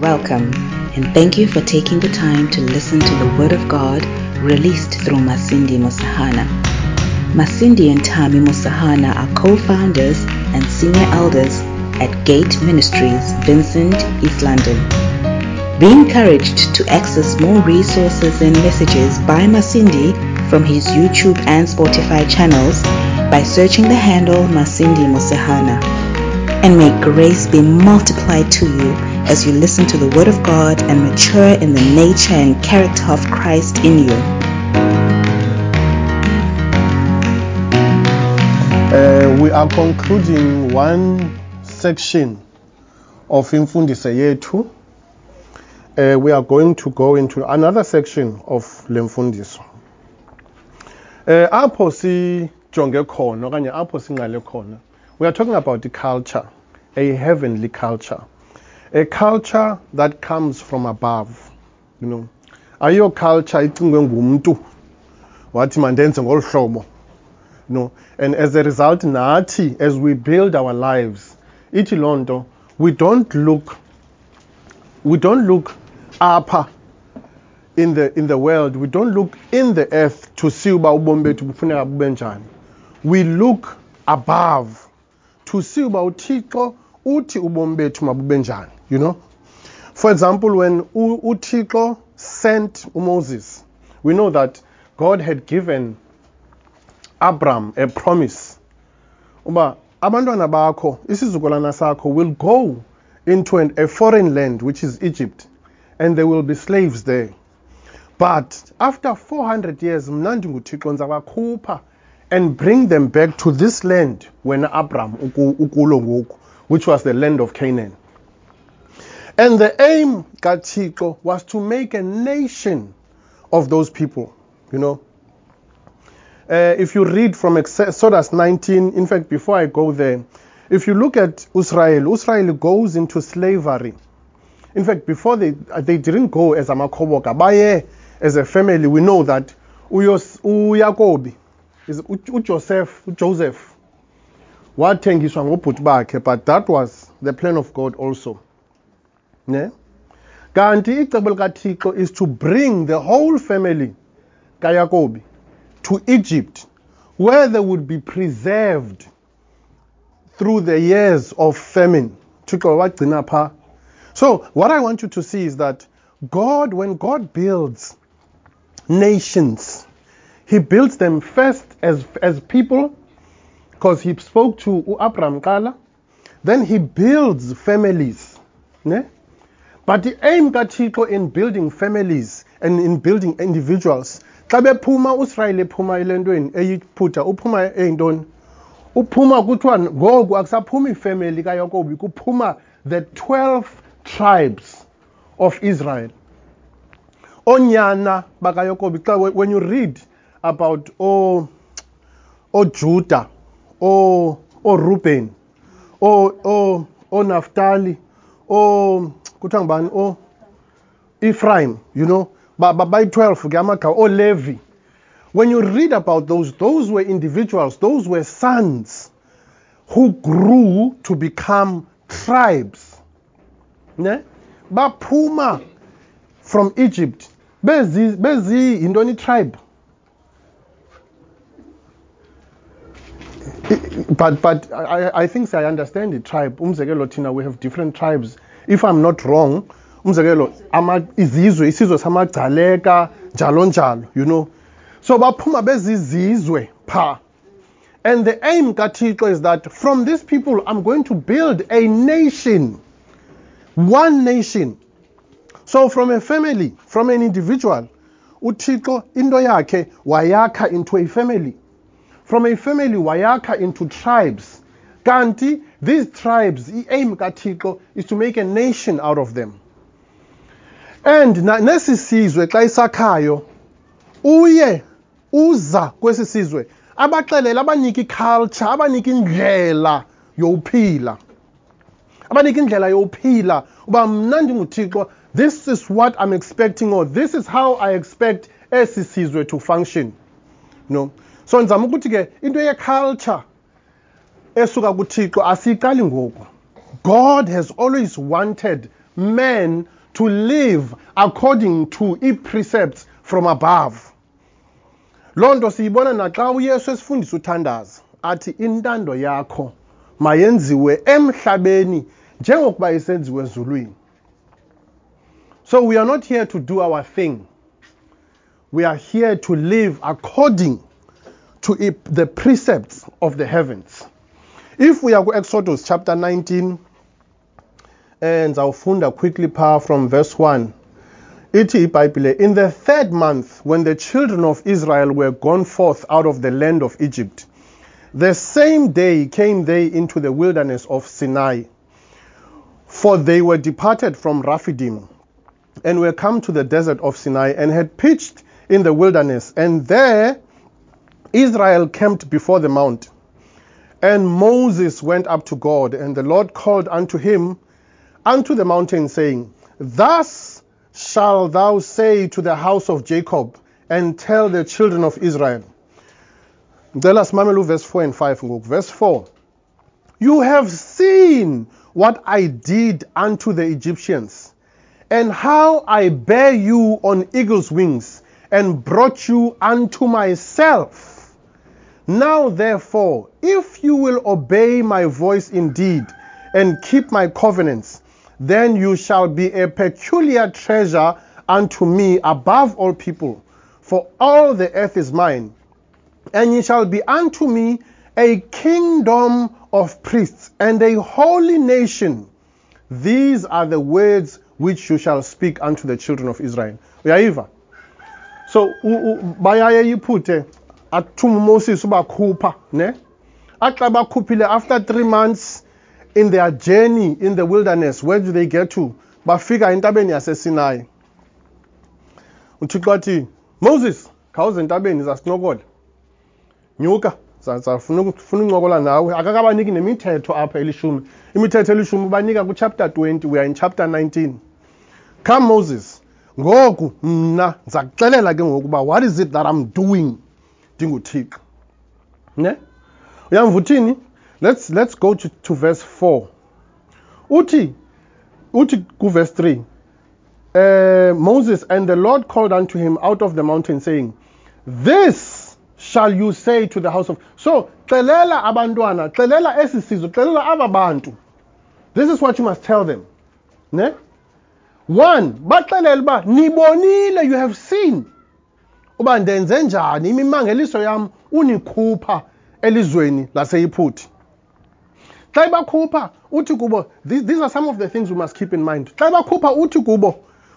Welcome, and thank you for taking the time to listen to the Word of God released through Masindi Musahana. Masindi and Tami Musahana are co-founders and senior elders at Gate Ministries, Vincent, East London. Be encouraged to access more resources and messages by Masindi from his YouTube and Spotify channels by searching the handle Masindi Musahana. And may grace be multiplied to you as you listen to the Word of God and mature in the nature and character of Christ in you. Uh, we are concluding one section of Imfundise Yethu. Uh, we are going to go into another section of Lemfundiso. Uh, apho sijonge khona okanye apho singqale khona we are talking about the culture a heavenly culture a culture that comes from above you know. Ayiyo culture icingwe ngumntu wathi mandenze ngolu hlobo you know. And as a result nathi as we build our lives ithi loo nto we don't look we don't look apha in the in the world. We don't look in the earth to see uba ubomi bethu bufuneka bube njani. We look above to see uba uthixo uthi ubomi bethu mabube njani you know? For example when u- uthixo sent moses we know that god had given Abram a promise. Uba abantwana bakho isizukulwana sakho will go into an, a foreign land which is egypt and there will be slaves there. But after 400 years mna ndinguthixo ndizabakhupha and bring them back to this land when Abram uku- ukulo ngoku which was the land of canaan and the aim kathixo was to make a nation of those people you know uh, if you read from Exodus 19, in fact, before I go there, if you look at Israel, Israel goes into slavery. In fact, before they they didn't go as amakoboka, baye as a family. We know that uyakobi is uJoseph, uJoseph wathengiswa ngobhuti bakhe, but that was the plan of God also. Kanti icebo likaThixo is to bring the whole family kaYakobi to Egypt, where they would be preserved through the years of famine. So, what I want you to see is that God, when God builds nations, He builds them first as, as people, because He spoke to Abraham Kala, then He builds families. Ne? But the aim kaThixo in building families and in building individuals, xa bephuma uSrayeli ephuma elentweni eyiphutha uphuma eyintoni? Uphuma kuthiwa ngoku akusaphumi ifamily kaYakobi kuphuma the 12 tribes of Israel. Onyana bakaYakobi xa when you read about o o Judah, o o Reuben, o o o Naphtali, o kuthiwa ngubani o oh, Ephraim, you know, by, ba- bayi-12 ke amagama, o oh, Levi. When you read about those, those were individuals, those were sons who grew to become tribes. Ne? Baphuma from Egypt. Bezi bezi yintoni tribe? but but I, I think I understand the tribe. We have different tribes. If I'm not wrong, umzekelo izizwe isizwe samagcaleka njalo njalo, you know. So baphuma bezizizwe pha. And the aim kaThixo is that from these people I'm going to build a nation. One nation. So from a family, from an individual, uThixo into yakhe wayakha into a family. From a family wayakha into tribes. Kanti, these tribes, the aim kaThixo is to make a nation out of them. And nesi sizwe xa isakhayo uye uza kwesi sizwe. Abaxelele abanika iculture abanika indlela yokuphila abanika indlela yokuphila uba mna ndinguthixo this is what i'm expecting or this is how i expect esi sizwe to function. No. So ndizama ukuthi ke into yeculture esuka kuthixo asiyiqali ngoku. God has always wanted men to live according to i-precepts from above. Loo nto siyibona naxa uyesu esifundisa uthandaza athi intando yakho mayenziwe emhlabeni njengokuba isenziwe ezulwini. So we are not here to do our thing. We are here to live according to the precepts of the heavens if we are ku-exodus chapter 19 eh, and ndizawufunda quickly phaa from verse 1 ithi ibhayibhile in the third month when the children of israel were gone forth out of the land of egypt the same day came they into the wilderness of sinai for they were departed from Rephidim and were come to the desert of Sinai and had pitched in the wilderness. And there Israel camped before the mount. And Moses went up to God, and the Lord called unto him unto the mountain, saying, Thus shalt thou say to the house of Jacob, and tell the children of Israel. Tell us, Mamelu, verse 4 and 5. Verse 4. You have seen what I did unto the Egyptians, and how I bare you on eagle's wings, and brought you unto myself. Now, therefore, if you will obey my voice indeed, and keep my covenants, then you shall be a peculiar treasure unto me above all people, for all the earth is mine and ye shall be unto me a kingdom of priests and a holy nation. These are the words which you shall speak unto the children of Israel. So u- u- bayaye iphuthe athuma uMoses ubakhupha, ne? Axa bakhuphile after 3 months in their journey in the wilderness, where do they get to? Bafika entabeni yaseSinai. uthixo athi moses khawuze entabeni zasincokola nyuka za- zafuna uku- funa uncokola nawe akakabaniki nemithetho apha elishumi imithetho elishumi ubanika kuchapter 20 we are in chapter 19 come moses ngoku mna ndiza kuxelela ke ngoku uba what is it that i'm doing ndinguthixo ne uyamva let's, let's go to, to verse 4 uthi uthi kuverse 3 uh, Moses and the Lord called unto him out of the mountain, saying, This shall you say to the house of. So, xelela abantwana, xelela esi sizwe, xelela aba bantu. This is what you must tell them. Ne? One, baxelele uba nibonile, you have seen. Uba ndenze njani? Imimangeliso yam unikhupha elizweni laseyiphuthi. xa ibakhupha uthi kubo these, are some of the things we must keep in mind. Xa ibakhupha uthi kubo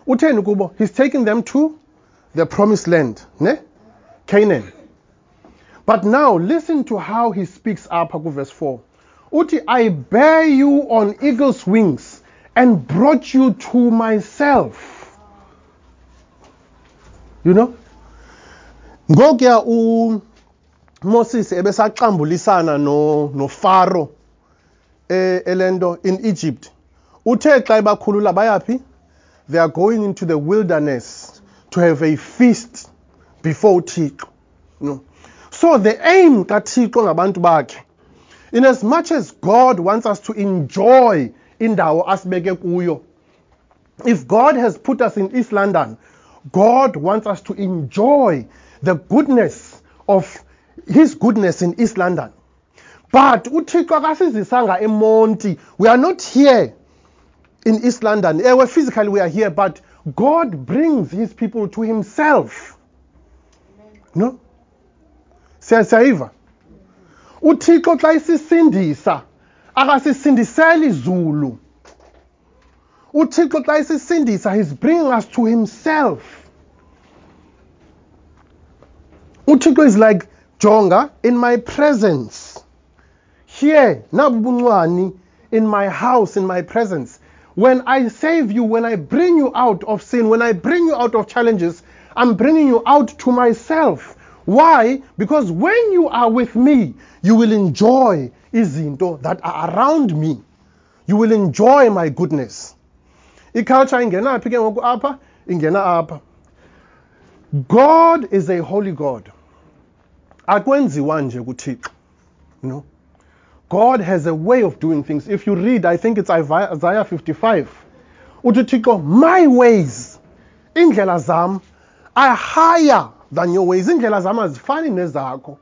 utheni kubo he's taking them to the promised land ne? Canaan. But now listen to how he speaks up verse 4 uthi i bear you on eagle's wings and brought you to myself. You know ngokuya uMoses ebesaqambulisana no noFaro eh, elento in Egypt. Uthe xa ebakhulula bayaphi? They are going into the wilderness to have a feast before uThixo no. So the aim kaThixo ngabantu bakhe in as much as God wants us to enjoy indawo asibeke kuyo if God has put us in East London God wants us to enjoy the goodness of his goodness in East London. But uthixo akasizisanga emonti. We are not here in east london. Eh, Ewe physically we are here but god brings his people to himself. No? Siya- siyayiva? uthixo xa isisindisa akasisindiseli izulu uthixo xa isisindisa he's bringing us to himself uthixo is like jonga in my presence. Here nabubuncwani in my house in my presence. When i save you when i bring you out of sin when i bring you out of challenges i'm bringing you out to myself. Why? Because when you are with me you will enjoy izinto that are around me. You will enjoy my goodness. Iculture ingena phi ke ngoku apha? Ingena apha god is a holy god akwenziwa nje kuthixo you know. God has a way of doing things. If you read, I think it's Isaiah 55, uthi thixo my ways indlela zam are higher than your ways. Indlela zam azifani nezakho.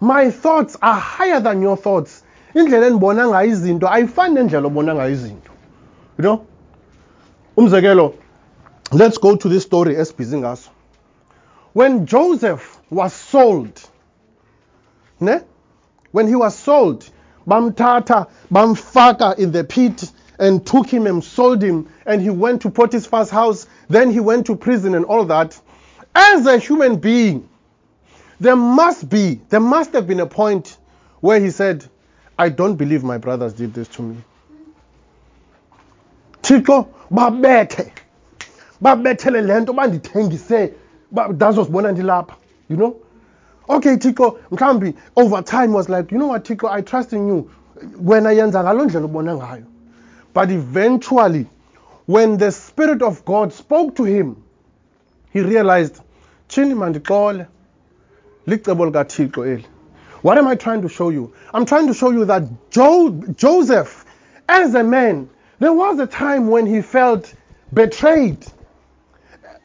My thoughts are higher than your thoughts. Indlela endibona ngayo izinto ayifani nendlela obona ngayo izinto. You know? Umzekelo let's go to this story esibhizi ngaso. When joseph was sold ne? When he was sold bamthatha bamfaka in the pit and took him and sold him and he went to potiphar's house. Then he went to prison and all that. As a human being there must be there must have been a point where he said i don't believe my brothers did this to me. Thixo babethe babethele le nto bandithengise. Ba- ndazozibona ndilapha you know okay thixo mhlawumbi over time was like you know what thixo i trust in you. Wena yenza ngaloo ndlela ubona ngayo. But eventually when the spirit of god spoke to him he realized tshini mandixole. Licebo likathixo eli. What am i trying to show you? I'm trying to show you that jo- joseph as a man there was a time when he felt betrayed.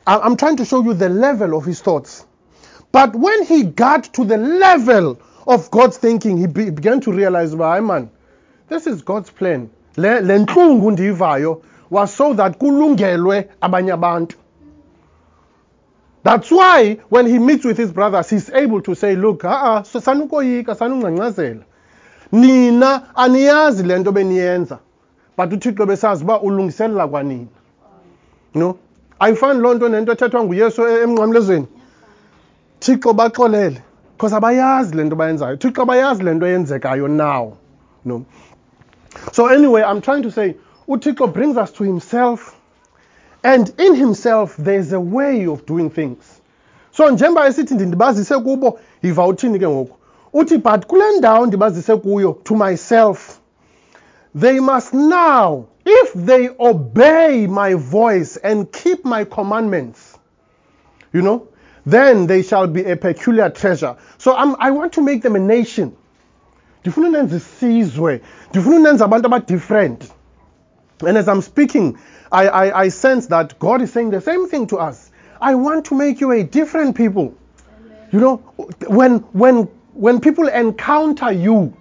I- i'm trying to show you the level of his thoughts but when he got to the level of god's thinking he be- began to realize hayi man this is god's plan le ntlungu ndiyivayo was so that kulungelwe abanye abantu that's why when he meets with his brothers, he's able to say, look, uh-uh, sanukoyika, sanungcangcazela. Nina aniyazi le nto beniyenza. But uThixo besazi uba ulungiselela kwanina. Know? Ayifani loo nto nento ethethwa nguYesu emnqamlezweni. Thixo baxolele because abayazi le nto bayenzayo. Thixo abayazi le nto eyenzekayo now. Know? So anyway, I'm trying to say, uThixo brings us to himself and in himself there's a way of doing things so njengoba esithi ndibazise kubo yiva uthini ke ngoku uthi but kule ndawo ndibazise kuyo to myself they must now if they obey my voice and keep my commandments you know then they shall be a peculiar treasure. So I'm, i want to make them a nation. Ndifuna unenza isizwe. Ndifuna unenza abantu abadifferent and as I'm speaking, I, I, I sense that God is saying the same thing to us. I want to make you a different people. You know, when when when people encounter you,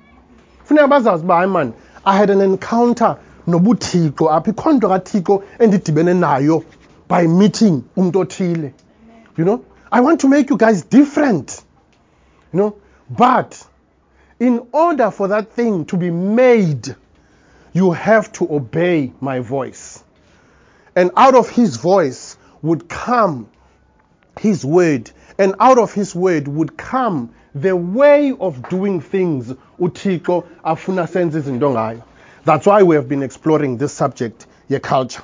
funeka bazazi uba hayi I had an encounter nobuthixo apha ikho nto kathixo endidibene nayo by meeting umntu othile. You know, I want to make you guys different. You know, but in order for that thing to be made, you have to obey my voice. And out of his voice would come his word. And out of his word would come the way of doing things uthixo afuna senze izinto. That's why we have been exploring this subject, your culture.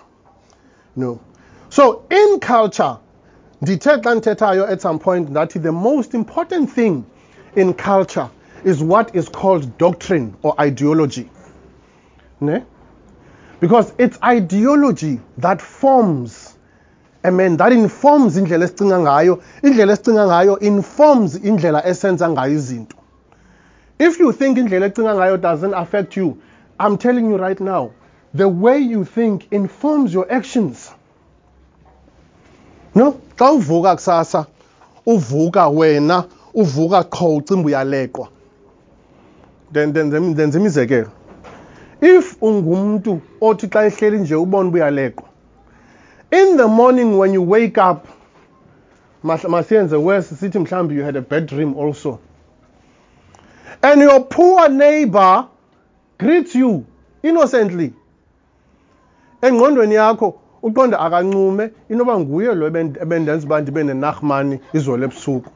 No. So in culture, ndithe xa ndithethayo at some point that the most important thing in culture is what is called doctrine or ideology. Ne? Because it's ideology that forms a man, that informs indlela esicinga ngayo. Indlela esicinga ngayo informs indlela esenza ngayo izinto. If you think indlela ecinga ngayo doesn't affect you, I'm telling you right now, the way you think informs your actions. No? Xa uvuka kusasa, uvuka wena, uvuka qho ucimba uyaleqwa. Ndenza imizekelo. if ungumntu othi xa ehleli nje ubone ubuyaleqwa in the morning when you wake up mas- masiyenze worse sithi mhlawumbi you had a bad dream also and your poor neighbor greets you innocently engqondweni yakho akancume inoba nguye lo ebendenza uba ndibe nenarhmani izolo ebusuku.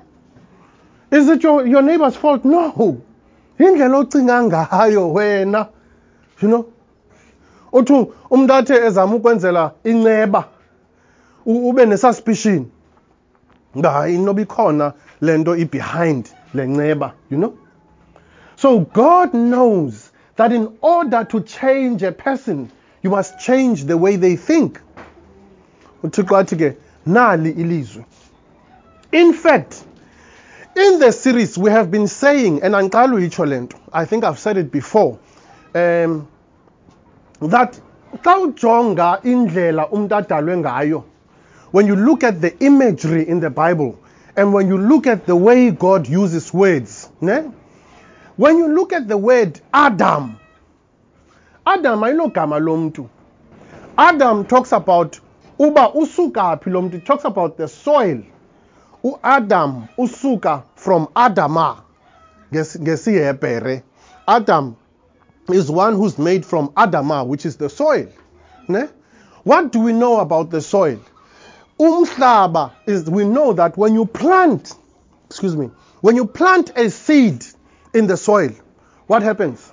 Is it your, your neighbor's fault? No. Yindlela ocinga ngayo wena you know? Uthi umuntu athe ezama ukwenzela inceba ube nesuspicion. Hayi inoba ikhona le nto i-behind le nceba you know? So god knows that in order to change a person you must change the way they think uthixo athi ke nali ilizwi in fact in the series we have been saying and andiqala uyitsho le nto i think i've said it before um, that xa ujonga indlela umuntu adalwe ngayo when you look at the imagery in the bible and when you look at the way god uses words ne? when you look at the word adam adam ayilogama lomntu adam talks about uba usuka phi lo mntu talks about the soil uadam usuka from adama ngesiyebhere adam is one who's made from adama which is the soil ne? what do we know about the soil umhlaba is we know that when you plant excuse me when you plant a seed in the soil what happens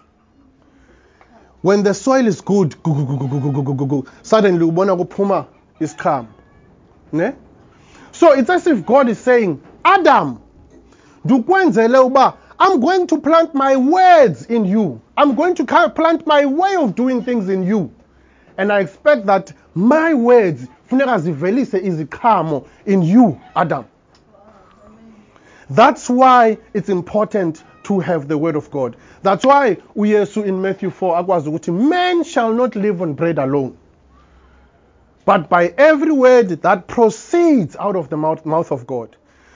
when the soil is good suddenly ubona kuphuma isiqhamo ne? So it's as if god is saying adam i'm going to plant my words in you. I'm going to plant my way of doing things in you. And i expect that my words funeka zivelise iziqhamo in you adam. That's why it's important to have the word of God. That's why uyesu in Matthew 4 akwazi man shall not live on bread alone but by every word that proceeds out of the mouth, of God.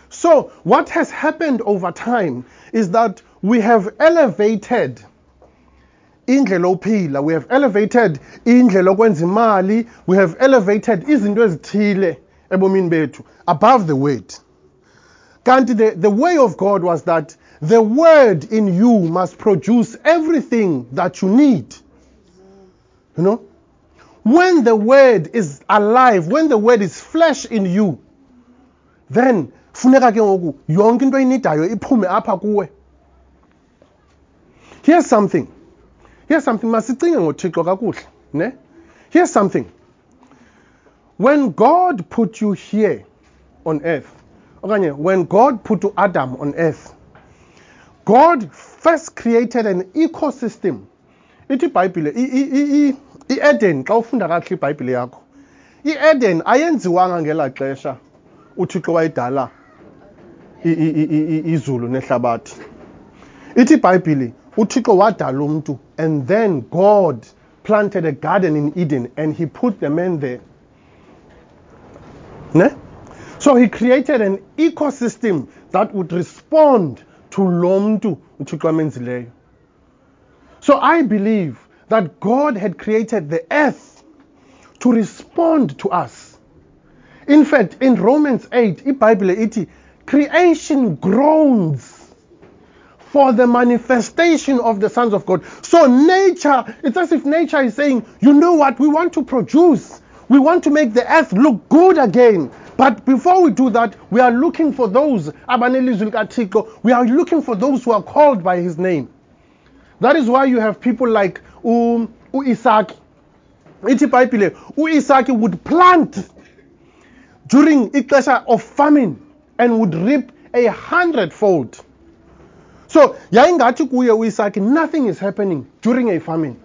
So what has happened over time is that we have elevated indlela ophila we have elevated indlela okwenza imali we have elevated izinto ezithile ebomini bethu above the word Kanti the, the way of God was that the word in you must produce everything that you need. You know? When the word is alive, when the word is flesh in you, then funeka ke ngoku yonke into oyinidayo iphume apha kuwe. Here's something. Here's something masicinge ngoThixo kakuhle, ne? Here's something. When God put you here on earth, okanye when God put Adam on earth, God first created an ecosystem. Ithi iBhayibhile i-Eden xa ufunda kakuhle iBhayibhile yakho. I-Eden ayenziwanga ngela xesha uThixo wayedala izulu nehlabathi. Ithi iBhayibhile uThixo wadala umuntu and then God planted a garden in Eden and he put the man there. Ne? So he created an ecosystem that would respond to lo mntu uThixo amenzileyo. So I believe that God had created the earth to respond to us. In fact, in Romans 8, iBhayibhile ithi creation groans for the manifestation of the sons of God. So nature, it's as if nature is saying, you know what, we want to produce. We want to make the earth look good again. But before we do that, we are looking for those, we are looking for those who are called by his name. That is why you have people like um, Isaac. Ithi iBhayibhile, u-Isaac would plant during ixesha of famine and would reap a hundredfold. So yayingathi kuye uIsaac nothing is happening during a famine.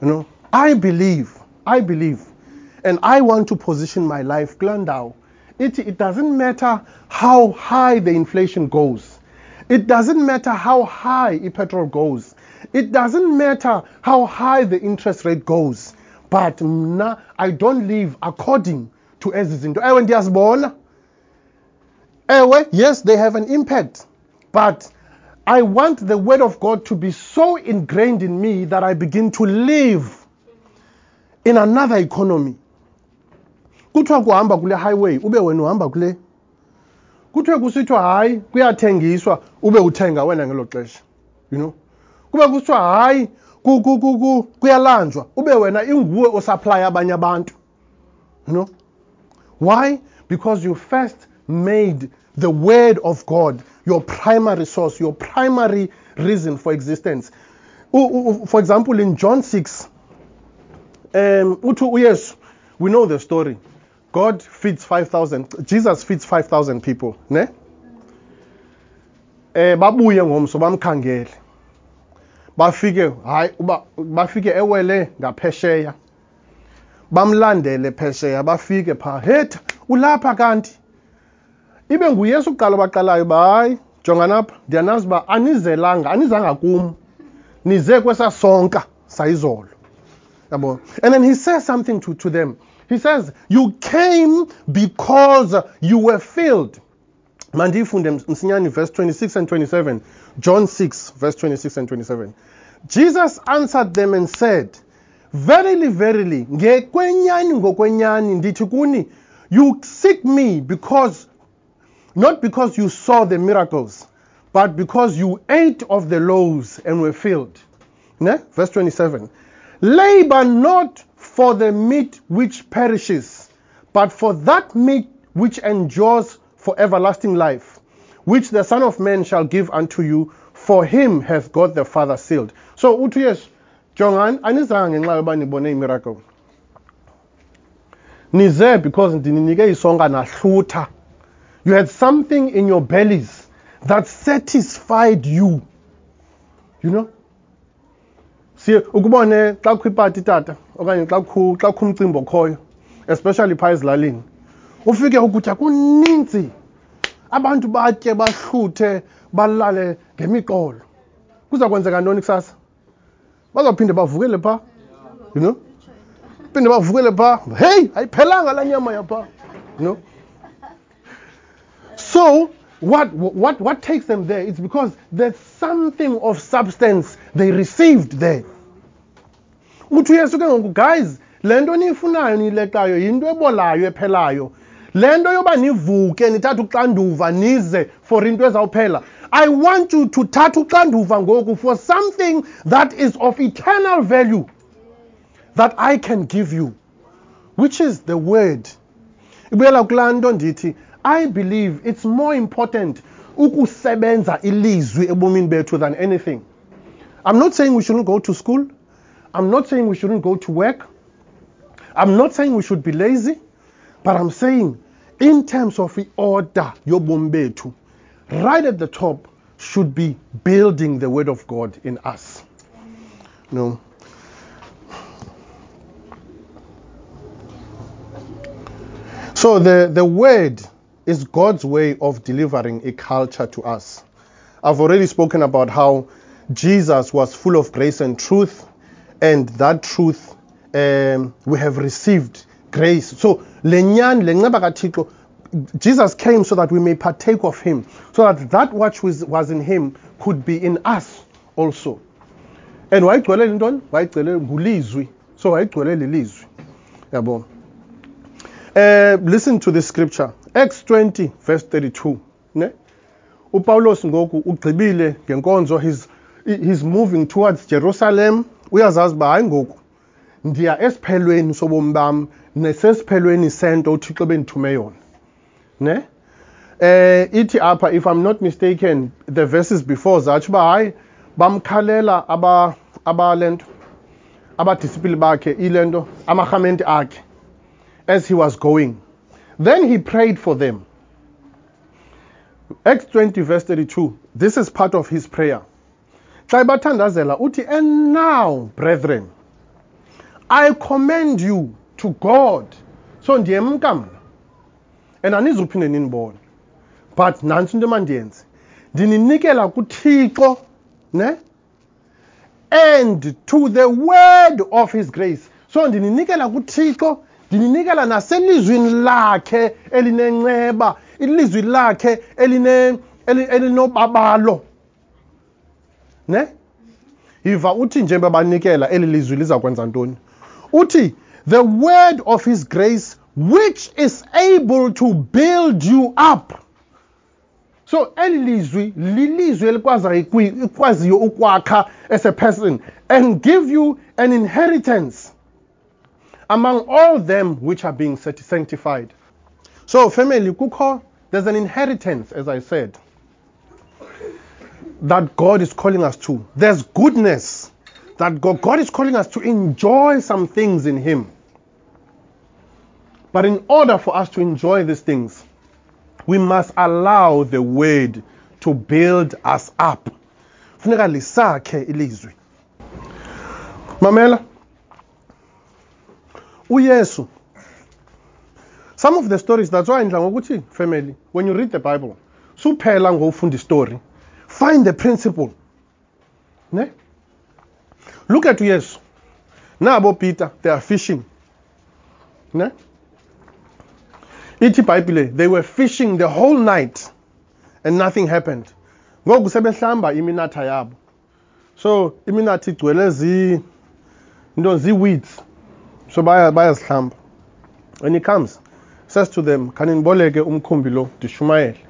You know, I believe, I believe, and I want to position my life Glandau. It, it doesn't matter how high the inflation goes. It doesn't matter how high petrol goes. It doesn't matter how high the interest rate goes. But mna, I don't live according to ezi zinto. Ewe ndiyazibona. Ewe, yes, they have an impact. But I want the word of God to be so ingrained in me that I begin to live in another economy. Kuthiwa kuhamba kule highway ube wena uhamba kule. Kuthiwe kusithiwa hayi kuyathengiswa ube uthenga wena ngelo xesha. You know? Kube kusithiwa hayi ku- ku- ku- ku- kuyalanjwa ube wena inguwe osupply abanye abantu. You know? Why? Because you first made the word of God your primary source, your primary reason for existence. For example, in John 6, um, uthi uYesu, we know the story. God feeds 5,000, Jesus feeds 5,000 people, ne? Eh babuye ngomso bamkhangele. Bafike hayi bafike ewele ngaphesheya. Bamlandele phesheya bafike pha, "Hetha, ulapha kanti?" ibe nguyesu kuqala abaqalayo uba hayi jongani apha ndiyanazi uba anizelanga anizanga kum nize kwesasonka sayizolo Yabo. And then he says something to, to them. He says, You came because you were filled. Mandifunde msinyani verse 26 and 27. John 6, verse 26 and 27. Jesus answered them and said, Verily, verily, ngekwenyani ngokwenyani ndithi kuni, you seek me because not because you saw the miracles, but because you ate of the loaves and were filled. Ne? Verse 27. Labor not for the meat which perishes, but for that meat which endures for everlasting life, which the Son of Man shall give unto you, for him hath God the Father sealed. So uthi yes, jongan anizange ngenxa nibone imiracle. Nize because ndininike isonka nahlutha. You had something in your bellies that satisfied you. You know? siye ukubone xa kukho ipati tata okanye xa kukho umcimbi especially phaa ezilalini ufike ukutya kuninzi abantu batye bahluthe balale ngemiqolo kuza kwenzeka ntoni kusasa? Bazawuphinde bavukele phaa you know? Phinde bavukele phaa heyi ayiphelanga laa nyama yaphaa you know? So what, what, what takes them there is because there's something of substance they received there. uthi uyesu ke ngoku guys le nto niyifunayo niyileqayo yinto ebolayo ephelayo le nto yoba nivuke nithathe uxanduva nize for into ezawuphela i want you to thatha uxanduva ngoku for something that is of eternal value that i can give you which is the word ibuyela kulaa nto ndithi I believe it's more important ukusebenza ilizwi ebomini bethu than anything. I'm not saying we shouldn't go to school. I'm not saying we shouldn't go to work. I'm not saying we should be lazy. But I'm saying in terms of the order yobomi bethu, right at the top should be building the word of God in us. No. So the, the word is God's way of delivering a culture to us. I've already spoken about how Jesus was full of grace and truth, and that truth um, we have received grace. So, lenyan lenceba kaThixo, Jesus came so that we may partake of Him, so that that which was, was in Him could be in us also. And wayigcwele ntoni? Wayigcwele ngulizwi. So wayigcwele lilizwi. Yabo. Uh, listen to this scripture. Acts 20 verse 32 ne uPaulos ngoku ugqibile ngenkonzo he's he's moving towards Jerusalem uyazazi ba hayi ngoku ndiya esiphelweni sobomi bam nesesiphelweni sento uThixo bendithume yona ne eh ithi apha if i'm not mistaken the verses before zathi ba hayi bamkhalela aba abalento abadisipili bakhe ilento amarhamente akhe as he was going then he prayed for them. Acts 20 verse 32. This is part of his prayer. Xa ebathandazela uthi, And now, brethren, I commend you to God. So ndiyemka mna. And anizuphinde ninibone. But nantsi into emandiyenze. Ndininikela kuThixo, ne? And to the word of his grace. So ndininikela kuThixo ndininikela naselizwini lakhe elinenceba ilizwi lakhe eline elinobabalo ne yiva uthi nje babanikela eli lizwi liza kwenza ntoni uthi the word of his grace which is able to build you up so eli lizwi lilizwi elikwaziyo ukwakha as a person and give you an inheritance among all them which are being sanctified. So, family, kukho, there's an inheritance, as I said, that God is calling us to. There's goodness that God, is calling us to enjoy some things in Him. But in order for us to enjoy these things, we must allow the word to build us up. Mamela, uyesu. Some of the stories that's why ndidla ngokuthi family when you read the bible suphela ngofunda story find the principle. Ne look at uyesu nabo peter they are fishing. Ne? Ithi ibhayibhile they were fishing the whole night and nothing happened. Ngoku sebehlamba iminatha yabo. So iminatha igcwele zi into zii-weeds so baya bayazihlamba. When he comes says to them khanindiboleke umkhumbi lo ndishumayele?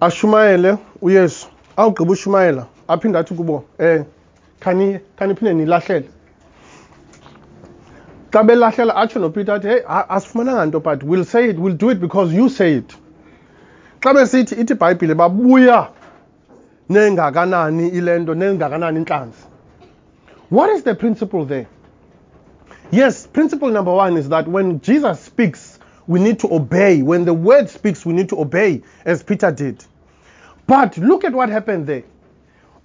Ashumayele uyesu. Awugqiba ushumayela aphinde athi kubo eh khani khaniphinde nilahlele xa belahlela atsho nopeter athi hey a- asifumananga nto but we'll say it we'll do it because you say it. Xa besithi ithi ibhayibhile babuya nengakanani ile nto nengakanani intlanzi. What is the principle there? Yes principle number one is that when jesus speaks we need to obey. When the word speaks we need to obey as peter did. But look at what happened there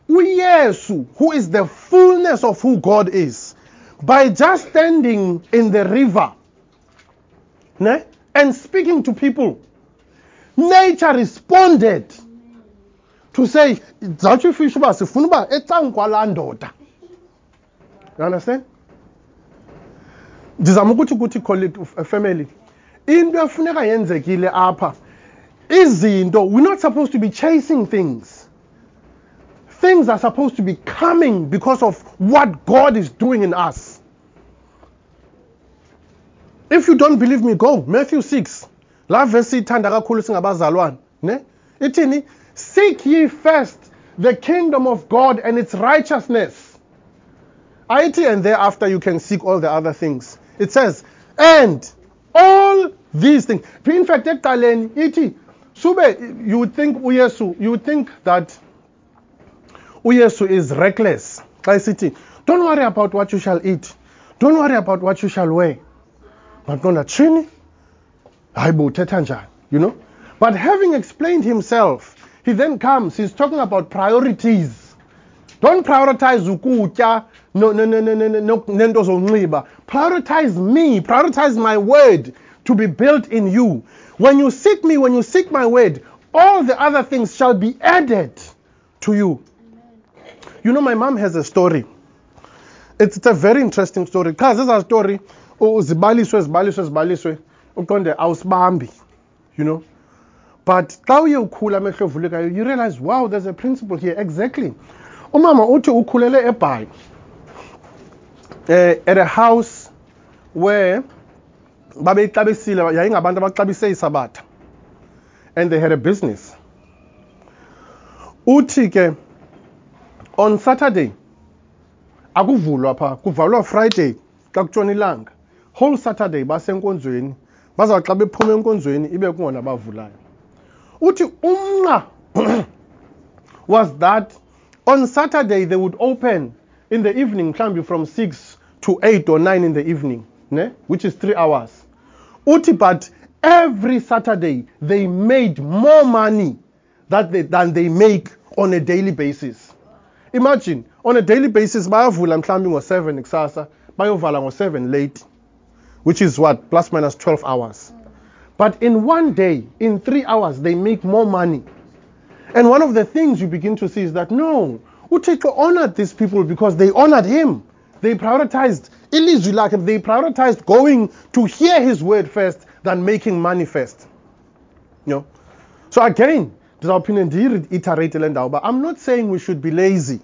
uyesu who is the fullness of who god is? By just standing in the river ne, and speaking to people nature responded to say zawutsho ifisha uba sifuna uba ecankwalaa ndoda. You understand? Ndizama ukuthi kuthi family. Into efuneka yenzekile apha izinto we're not supposed to be chasing things things are supposed to be coming because of what god is doing in us. If you don't believe me go. Matthew 6 laa verse ithanda kakhulu singabazalwane ne? Ithini? Seek ye first the kingdom of god and its righteousness. Ayithi and thereafter you can seek all the other things. It says and all these things. In fact ekuqaleni sube you would think uyesu you would think that uyesu is reckless. Xa isithi don't worry about what you shall eat. Don't worry about what you shall wear. Baqonda tshini hayi bo uthetha njani you know? But having explained himself he then comes he's talking about priorities. Don't prioritize ukutya nento zonxiba. Prioritize me prioritize my word to be built in you. When you seek me when you seek my word all the other things shall be added to you you know my mom has a story. It's, it's a very interesting story. Cha a story u- zibaliswe zibaliswe uqonde awusibambi you know? But xa uye ukhula amehlo you realize wow there's a principle here exactly. Umama uthi ukhulele ebhayi eh, at a house where babeyixabisile yayingabantu abaxabise isabatha and they had a business. Uthi ke on saturday akuvulwa pha kuvalwa friday xa kutshona ilanga. Whole saturday basenkonzweni bazawuthi xa bephuma enkonzweni ibe kungona bavulayo. Uthi umnqa was that on saturday they would open in the evening mhlawumbi from 6 to 8 or 9 in the evening ne? which is 3 hours. Uthi but every saturday they made more money that they, than they make on a daily basis imagine on a daily basis bayavula mhlawumbi ngo-7 kusasa bayovala ngo-7 late which is what plus minus 12 hours. But in one day in 3 hours they make more money. And one of the things you begin to see is that no uthixo honored these people because they honored him. They prioritized ilizwi lakhe they prioritized going to hear his word first than making money first. You know? So again ndizawuphinde ndiyi-iterate le ndawo but i'm not saying we should be lazy.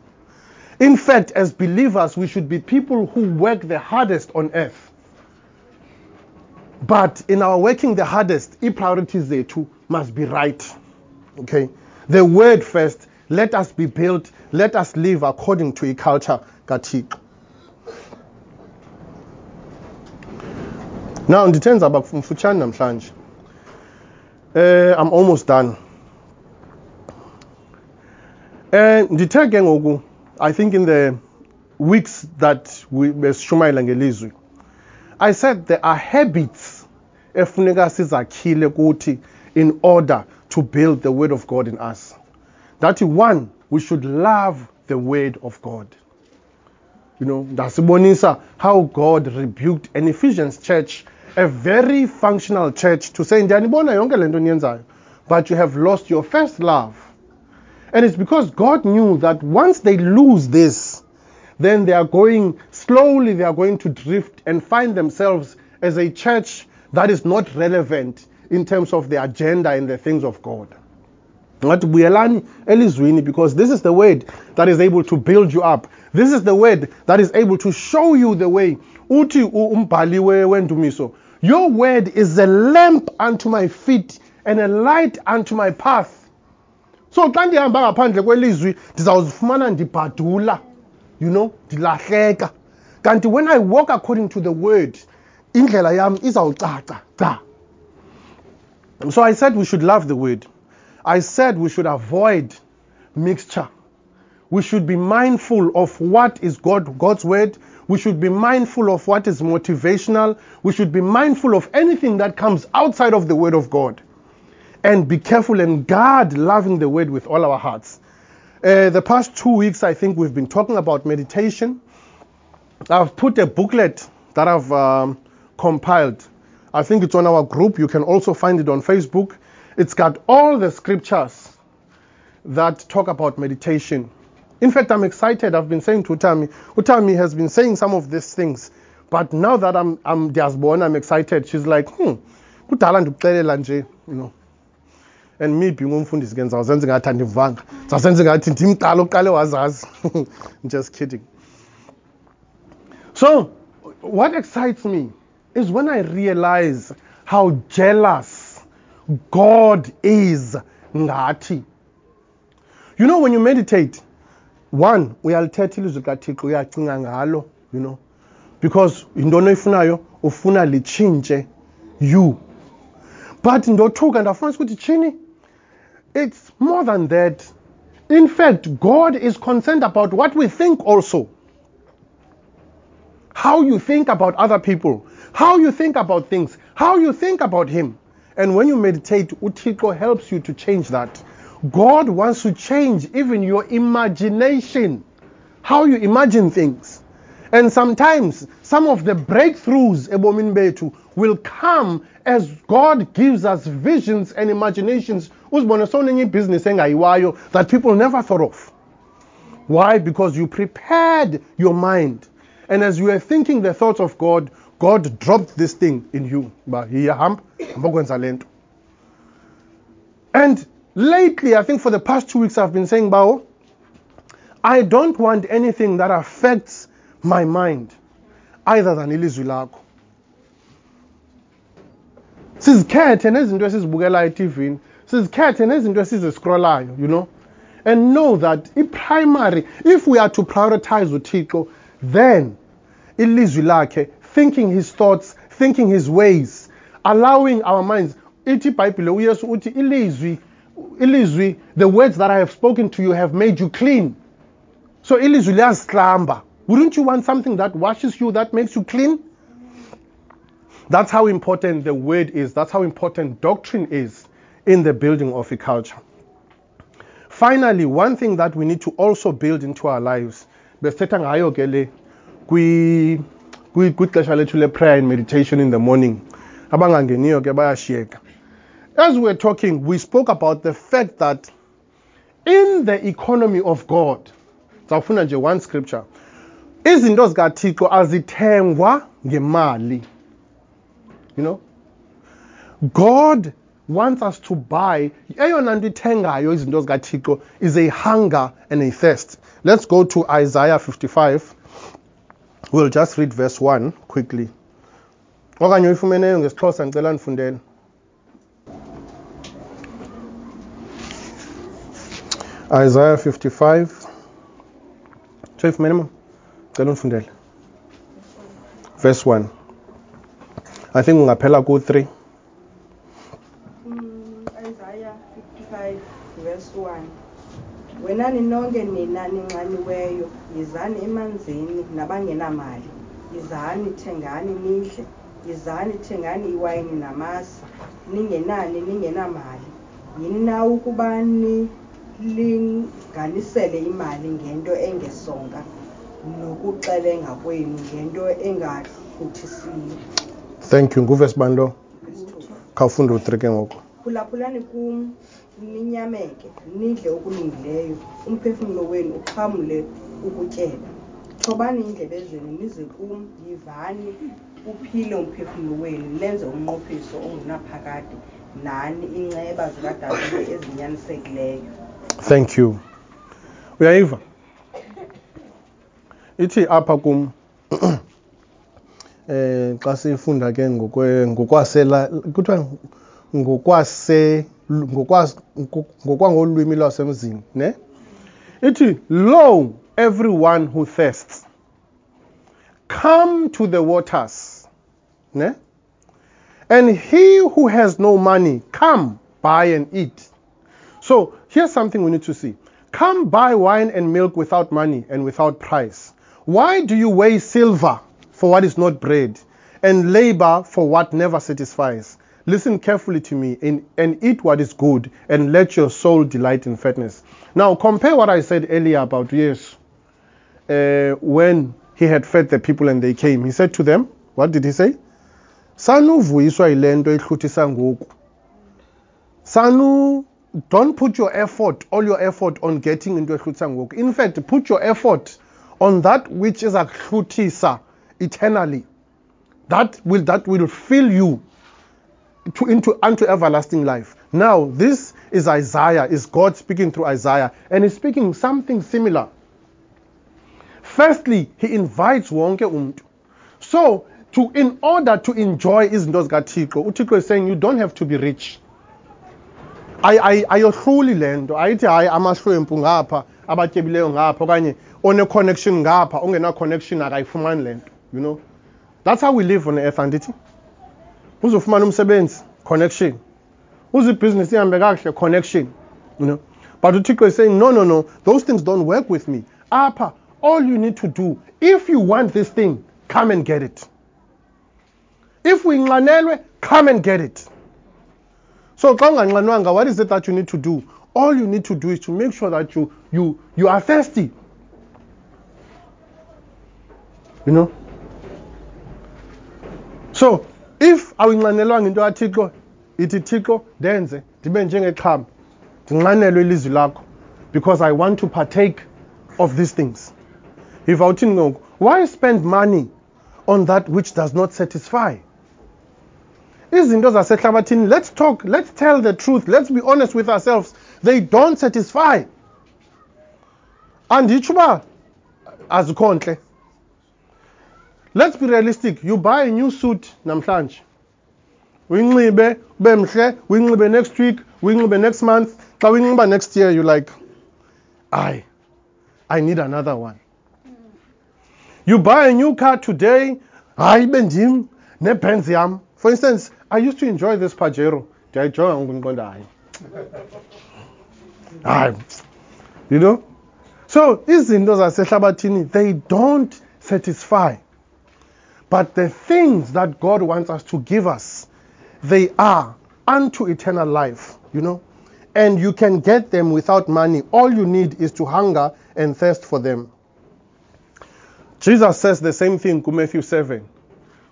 In fact as believers we should be people who work the hardest on earth. But in our working the hardest i-priorities zethu must be right okay? The word first let us be built let us live according to i-culture kathixo. Now ndithe ndizawuba namhlanje. Eh i'm almost done Eh, ndithe ke ngoku i think in the weeks that we besishumayela ngelizwi i said there are habits efuneka sizakhile kuthi in order to build the word of god in us. That one we should love the word of god. You know ndasibonisa how god rebuked an ephesians church a very functional church to say ndiyanibona yonke le nto niyenzayo but you have lost your first love and it's because god knew that once they lose this then they are going slowly they are going to drift and find themselves as a church that is not relevant in terms of the agenda and the things of God. Ngathi buyelani elizwini because this is the word that is able to build you up. This is the word that is able to show you the way. Your word is a lamp unto my feet and a light unto my path. So xa ndihamba ngaphandle kwelizwi ndizawuzifumana ndibhadula, you know, ndilahleka. Kanti when I walk according to the word, indlela yam izawucaca cha. So I said we should love the word. I said we should avoid mixture. We should be mindful of what is God, God's word. We should be mindful of what is motivational. We should be mindful of anything that comes outside of the word of God. And be careful and guard loving the word with all our hearts. Uh, the past two weeks, I think we've been talking about meditation. I've put a booklet that I've um, compiled. I think it's on our group. You can also find it on Facebook. It's got all the scriptures that talk about meditation. In fact, I'm excited. I've been saying to Utami, Utami has been saying some of these things, but now that I'm I'm diasborn, I'm excited. She's like, hmm, you know. And me being umfundisi ke ngizawuzenza ngathi andivanga. Ndizawuzenza ngathi ndimqala uqale wazazi. Just kidding. So, what excites me is when I realize how jealous God is ngathi. You know, when you meditate, one, uyalithetha ilizwi likaThixo uyacinga ngalo, you know, because yintoni oyifunayo ufuna litshintshe you. But ndothuka ndafumanisa ukuthi chini, it's more than that. In fact, God is concerned about what we think also how you think about other people, how you think about things, how you think about Him. And when you meditate, Utiko helps you to change that. God wants to change even your imagination, how you imagine things. And sometimes some of the breakthroughs ebomin will come as God gives us visions and imaginations uzibone that people never thought of. Why? Because you prepared your mind. And as you were thinking the thoughts of God, God dropped this thing in you. And lately, I think for the past two weeks, I've been saying, Bao, I don't want anything that affects my mind either than ilizwi. Sizikhethe nezinto esizibukelayo eTVini, sizikhethe nezinto esiziscrollayo, you know. And know that i-primary, if we are to prioritize uThixo, then ilizwi lakhe, thinking his thoughts, thinking his ways, allowing our minds. Ithi iBhayibhile uYesu uthi ilizwi ilizwi the words that I have spoken to you have made you clean. So ilizwi liyasihlamba. Wouldn't you want something that washes you, that makes you clean? That's how important the word is. That's how important doctrine is in the building of a culture. Finally, one thing that we need to also build into our lives, besithetha ngayo ke le kwi kwi- kwixesha lethu le-prayer and meditation in the morning. Abangangeniyo ke bayashiyeka. As we were talking, we spoke about the fact that in the economy of God, zawufuna nje one scripture, izinto zikaThixo azithengwa ngemali. You know? God wants us to buy eyona nto ithengayo izinto zikaThixo is a hunger and a thirst. Let's go to Isaiah 55. We'll just read verse 1 quickly. Okanye uyifumeneyo ngesixhosa ndicela ndifundele. Isaiah 55. Tuyifumene mama? Ndicela undifundele. Verse 1. I think ungaphela ku-3. Mm, Isaiah 55 verse 1 wenani nonke nina ninxaniweyo yizani emanzini nabangenamali. Yizani thengani nidle yizani thengani iwayini namasi ningenani ningenamali. Yini na ukuba nilinganisele imali ngento engesonga nokuxelenga kwenu ngento engahluthisiyo Thank you. Nguvesi bani lo? Khawufunde u-3 ke ngoku. phulaphulani kum ninyameke nidle okulungileyo umphefumlo wenu uxhamle ukutyeba xobani iindlebe zenu nize kum yivani uphile umphefumlo wenu lenze umnqophiso ongunaphakade nani inceba zikadavide ezinyanisekileyo Thank you. Uyayiva? Ithi apha kum eh xa sifunda ke ngokwe ngokwasela kuthiwa ngokwase ngokwas ngokwangolwimi lwasemzini, ne? Ithi lo everyone who thirsts come to the waters, ne? And he who has no money come buy and eat. So here's something we need to see. Come buy wine and milk without money and without price. Why do you weigh silver for what is not bread and labor for what never satisfies? Listen carefully to me and, and eat what is good and let your soul delight in fatness. Now compare what I said earlier about yes, uh, when he had fed the people and they came. He said to them, what did he say? Sanu don't put your effort, all your effort on getting into ehlutisa ngoku. In fact, put your effort on that which is a ahlutisa eternally. That will that will fill you to into unto everlasting life. Now, this is Isaiah, is God speaking through Isaiah, and he's speaking something similar. Firstly, he invites wonke umuntu. So, to in order to enjoy izinto zikaThixo, uThixo is saying you don't have to be rich. Ay- ay- ayohluli le nto ayithi hayi amahlwempu ngapha abatyebileyo ngapha okanye one-connection ngapha ongena-connection akayifumani le you know. That's how we live on earth and Who's andithi? Uzofumana umsebenzi connection. Uze ibhizinesi ihambe kakuhle connection you know. But the uthixo is saying no no no those things don't work with me. Apha all you need to do if you want this thing come and get it. If uyinxanelwe come and get it. So xa unganxanwanga what is it that you need to do? All you need to do is to make sure that you you you are thirsty. You know so if awuyinxanelwanga into kathixo ithi thixo ndenze ndibe njengexhama ndinxanelwe ilizwi lakho because i want to partake of these things. If awuthini ngoku why spend money on that which does not satisfy? Izinto zasehlabathini let's talk let's tell the truth let's be honest with ourselves they don't satisfy. Anditsho uba azikho ntle let's be realistic. You buy a new suit namhlanje. Uyinxibe ube mhle uyinxibe next week uyinxibe next month. Xa uyinxiba next year you like i i need another one. You buy a new car today hayi bendim nebenz yam. For instance i used to enjoy this pajero. Ndiyayijonga ngoku ndiqonda hayi. Hayi you know? So izinto zasehlabathini they don't satisfy but the things that god wants us to give us they are unto eternal life you know? And you can get them without money. All you need is to hunger and thirst for them. Jesus says the same thing in Matthew 7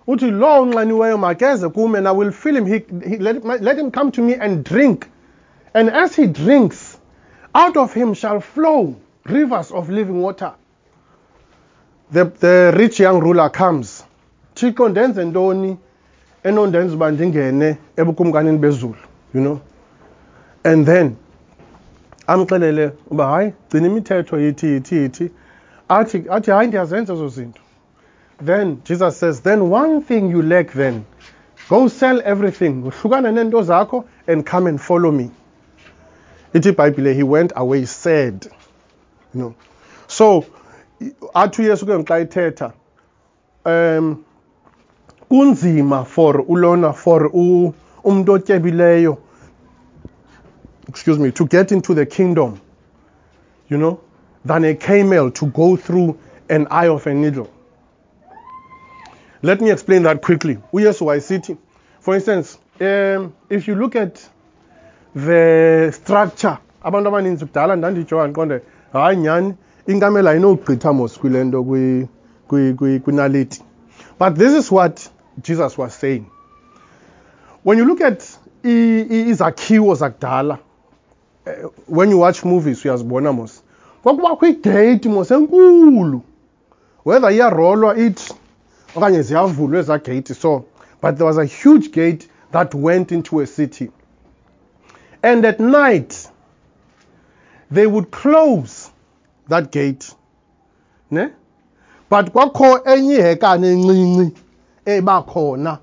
uthi lo unxaniweyo makeze kume and i will fill him. He, he, let, let him come to me and drink. And as he drinks out of him shall flow rivers of living water. The, the rich young ruler comes thixo ndenze ntoni enondenza uba ndingene ebukumkanini bezulu you know? And then amxelele uba hayi gcina imithetho yithi yithi yithi athi athi hayi ndiyazenza ezo zinto. Then jesus says then one thing you lack then go sell everything uhlukane neento zakho and come and follow me. Ithi ibhayibhile he went away sad you know? So athi uyesu ke xa ithetha um kunzima for ulona for umuntu otyebileyo excuse me to get into the kingdom you know than a camel to go through an eye of a needle. Let me explain that quickly. Uyesu wayesithi for instance um, if you look at the structure abantu abaninzi kudala ndandijonga ndiqonde hayi nyhani inkamela ayinogqitha mos kwile nto kwi- kwi- kwi- kwinaliti. But this is what jesus was saying when you look at izakhiwo zakudala eh, when you watch movies uyazibona mos kwakubakho igate mos enkulu whether iyarolwa it okanye gate so but there was a huge gate that went into a city. And at night they would close that gate ne? But kwakho enye ihekane encinci ebakhona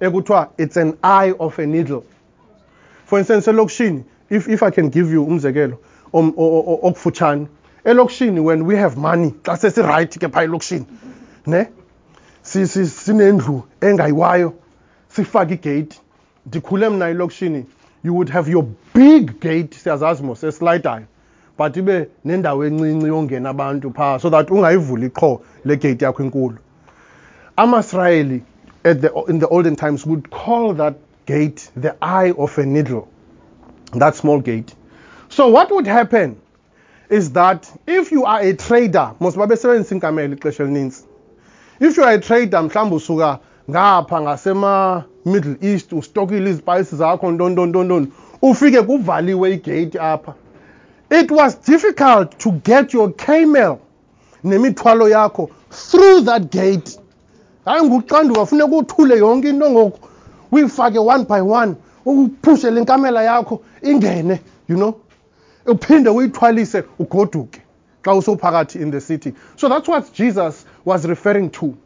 ekuthiwa it's an eye of a needle. For instance elokishini if, if i can give you umzekelo om- o- o- okufutshane elokishini when we have money xa sesirayithi ke phaa elokishini ne? Si- si- sinendlu engayiwayo sifake igate ndikhule mna elokishini you would have your big gate siyazazi mos eslidayo but ibe nendawo encinci yongena abantu phaa so that ungayivuli qho le gate yakho enkulu. Amasrayeli at the, in the olden times would call that gate the eye of a needle that small gate. So what would happen is that if you are a trader mos babesebenzisa inkamela ixesha elinintsi if you are a trader mhlawumbi usuka ngapha ngasema middle east ustokile izipayisi zakho ntontontontoni ufike kuvaliwe igate apha. It was difficult to get your camel nemithwalo yakho through that gate hayi nguxanduva funeka uthule yonke into ngoku. Uyifake one by one uphushe le nkamela yakho ingene you know? Uphinde uyithwalise ugoduke xa usophakathi in the city. So that's what jesus was referring to.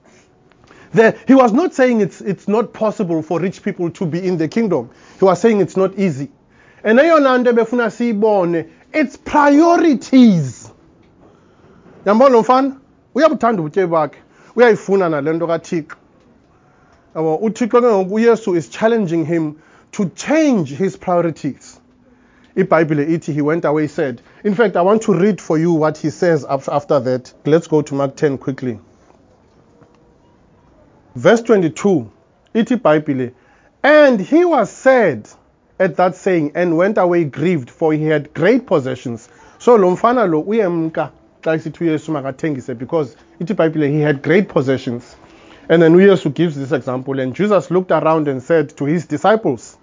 The, he was not saying it's, it's not possible for rich people to be in the kingdom. He was saying it's not easy. And eyona nto ebefuna siyibone it's priorities. Yambona lo mfana uyabuthanda ubutyebi bakhe uyayifuna nale nto kathixo. Yabo uthixo ke uyesu is challenging him to change his priorities. Ibhayibhile ithi he went away said in fact i want to read for you what he says after that. Let's go to mark 10 quickly. Verse 22 ithi ibhayibhile and he was sad at that saying and went away grieved for he had great possessions. So lo mfana lo uyemka xa isithi uyesu makathengise because ithi ibhayibhile he had great possessions. And then uyesu gives this example and jesus looked around and said to his disciples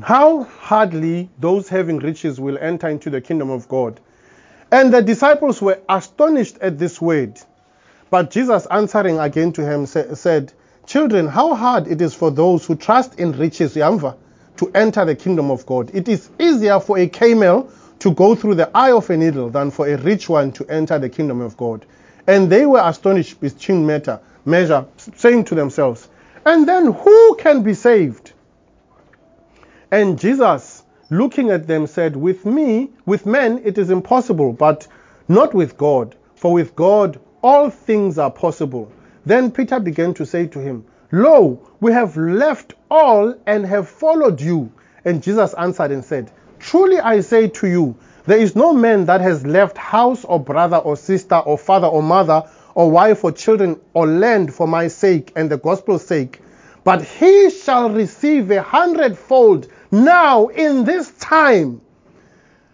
how hardly those having riches will enter into the kingdom of god. And the disciples were astonished at this word. But Jesus answering again to him sa- said, Children, how hard it is for those who trust in riches yamva, to enter the kingdom of God. It is easier for a camel to go through the eye of a needle than for a rich one to enter the kingdom of God. And they were astonished with chin measure, measure, saying to themselves, And then who can be saved? And Jesus, looking at them, said, With me, with men, it is impossible, but not with God. For with God, all things are possible. Then Peter began to say to him, Lo, we have left all and have followed you. And Jesus answered and said, Truly I say to you, there is no man that has left house or brother or sister or father or mother or wife or children or land for my sake and the gospel's sake, but he shall receive a hundredfold now in this time.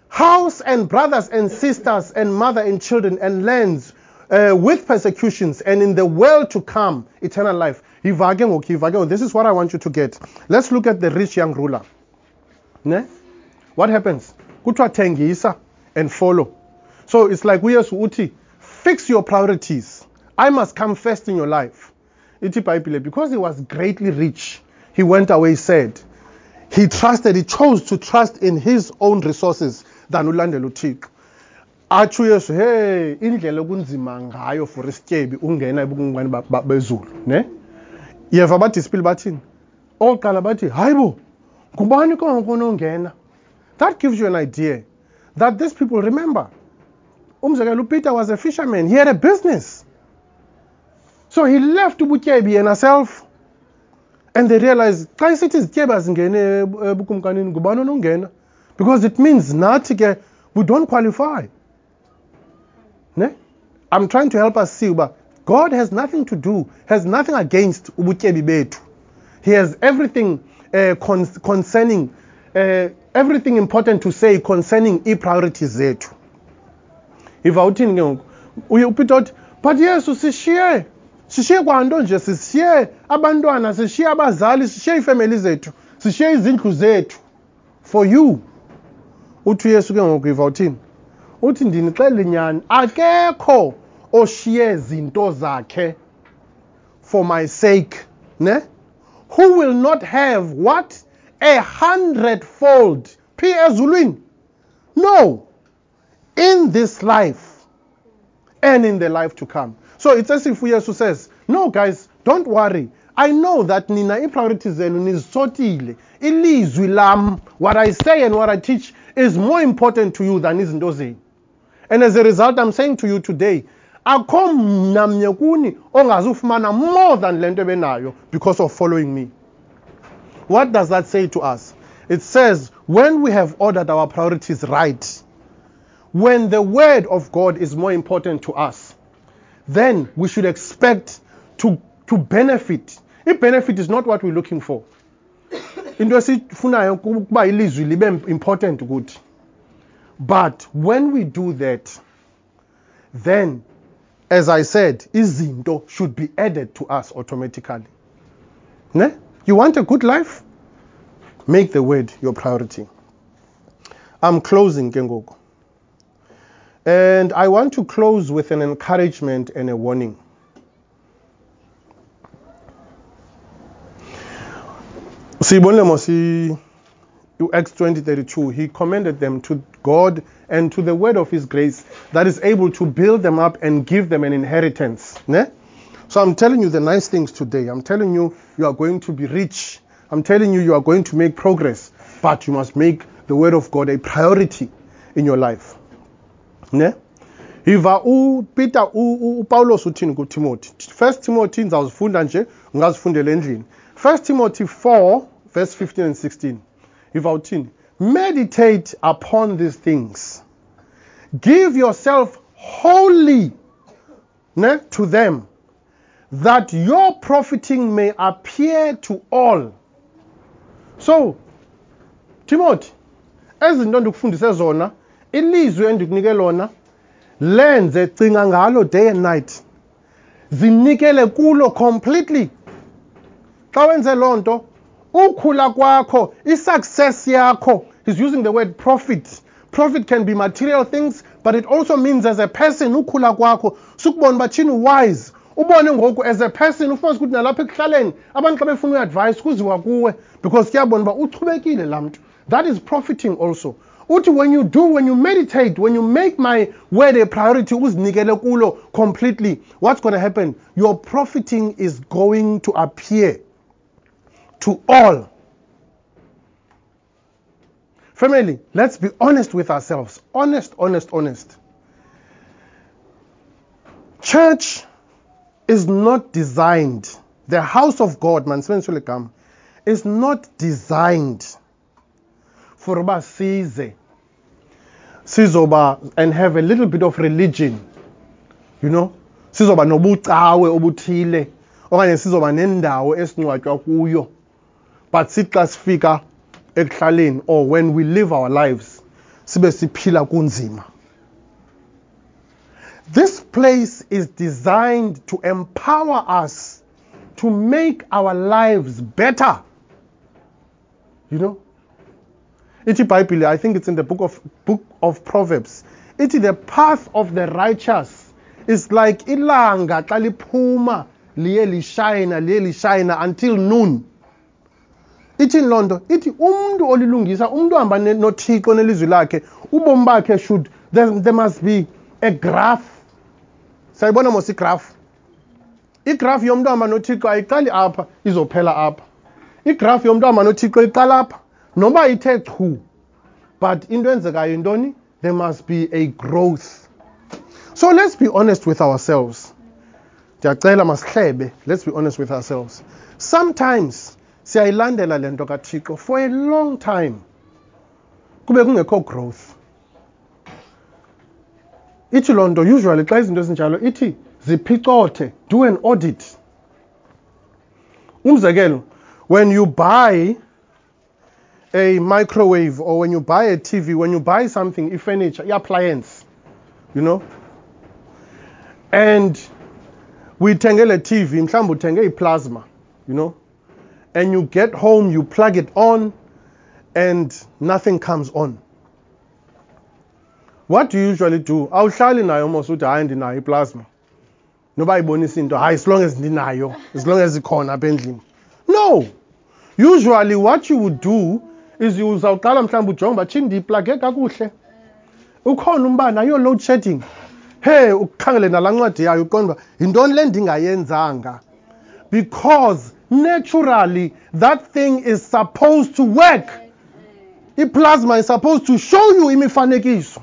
House and brothers and sisters and mother and children and lands uh, with persecutions and in the world to come eternal life. This is what i want you to get. Let's look at the rich young ruler. Ne what happens? Kuthiwa thengisa and follow. So it's like uyesu uthi fix your priorities. I must come first in your life. Ithi ibhayibhile because he was greatly rich he went away sad. He trusted he chose to trust in his own resources than ulandela uthixo. Atsho uyesu hey indlela okunzima ngayo for isityebi ungena ba- bezulu ne? Yeva abadisipili bathini? Okokuqala bathi hayi bo ngubani konke onongena that gives you an idea that these people remember umzekelo upeter was a fisherman. He had a business. So he left ubutyebi and herself, and they realize xa isithi izityebi azingene ebu- ebukumkanini ngubani onongena? Because it means nathi ke we don't qualify. Ne? I'm trying to help us see uba god has nothing to do has nothing against ubutyebi bethu. He has everything uh, con concerning uh, everything important to say concerning ii-priorities zethu. Iva uthini ke ngoku? Uye upeter uthi but yesu sishiye. Sishiye kwanto nje sishiye abantwana sishiye abazali sishiye iifemeli zethu sishiye izindlu zethu for you. Uthi uyesu ke ngoku iva uthini? Uthi ndinixelela inyani akekho oshiye zinto zakhe for my sake. Ne? Who will not have what a hundredfold. Phi ezulwini no. In this life and in the life to come. So it's as if uyesu says no guys don't worry. I know that nina ii-priorities zenu nizisotile. Ilizwi lam what i say and what i teach is more important to you than izinto zenu. And as a result i'm saying to you today akho mnamnye kuni more than le nto ebenayo because of following me what does that say to us? It says when we have ordered our priorities right when the word of god is more important to us then we should expect to, to benefit. If benefit is not what we're looking for into esifunayo kuba ilizwi libe important kuthi. But when we do that then as i said izinto should be added to us automatically. Ne you want a good life? Make the word your priority. I'm closing ke and i want to close with an encouragement and a warning. Siyibonile mos u-acts 2032 he commended them to god and to the word of his grace that is able to build them up and give them an inheritance ne? So i'm telling you the nice things today. I'm telling you you are going to be rich. I'm telling you you are going to make progress. But you must make the word of god a priority in your life. Ne? Yiva upeter upawulos uthini kutimothy? First timothy ndizawuzifunda nje endlini. First timothy 4 verse 15 and 16 yiva uthini? Meditate upon these things. Give yourself wholly ne, to them that your profiting may appear to all. So timothy ezinto ndikufundise zona ilizwi endikunike lona lenze cinga ngalo day and night. Zinikele kulo completely. Xa wenze loo nto ukhula kwakho i-success yakho he's using the word profit. Profit can be material things but it also means as a person ukhula kwakho sukubona uba wise ubone ngoku as a person ufose ukuthi nalapha ekuhlaleni abantu xa befuna uadvice kuziwa kuwe because kuyabona uba uchubekile laa mntu. That is profiting also. Uthi when you do when you meditate when you make my word a priority uzinikele kulo completely what's going to happen? Your profiting is going to appear to all. Family let's be honest with ourselves. Honest honest honest. Church is not designed the house of god man is not designed for uba size sizoba and have a little bit of religion you know? Sizoba nobucawe obuthile okanye sizoba nendawo esingcwatywa kuyo but sithi xa sifika ekuhlaleni or when we live our lives sibe siphila kunzima. This place is designed to empower us to make our lives better. You know? Ithi ibhayibhile i think it's in the book of, book of proverbs. Ithi the path of the righteous is like ilanga xa liphuma liye lishayina liye lishayina until noon. Ithini loo nto ithi umntu olilungisa umntu ohamba nothixo nelizwi lakhe ubomi bakhe should there, there must be a graph sayibona mos igraph igraph yomntu ohamba nothixo ayiqali apha izophela apha. Igraph yomntu ohamba nothixo iqala apha. Noba ithe chu but into enzekayo yintoni? There must be a growth. So let's be honest with ourselves. Ndiyacela masihlebe let's be honest with ourselves. Sometimes siyayilandela le nto kathixo for a long time. Kube kungekho growth. Ithi loo nto usually xa izinto ezinjalo ithi ziphicothe do an audit. Umzekelo when you buy a microwave or when you buy a tv when you buy something i-furniture i-appliance you know? And uyithenge le tv mhlawumbi uthenge iplasma you know? And you get home you plug it on and nothing comes on what do you usually do? Awuhlali nayo mos uthi hayi ndinayo iplasma. Noba ayibonisa into hayi as long as ndinayo as long as ikhona apha endlini. No. Usually what you would do is you uzawuqala mhlawumbi ujonge uba tshini ndiyiplage kakuhle. Ukhona umbane ayo load shedding. Hey ukhangele nalaa ncwadi yayo uqonda uba yintoni le ndingayenzanga? Because naturally that thing is supposed to work. Iplasma is supposed to show you imifanekiso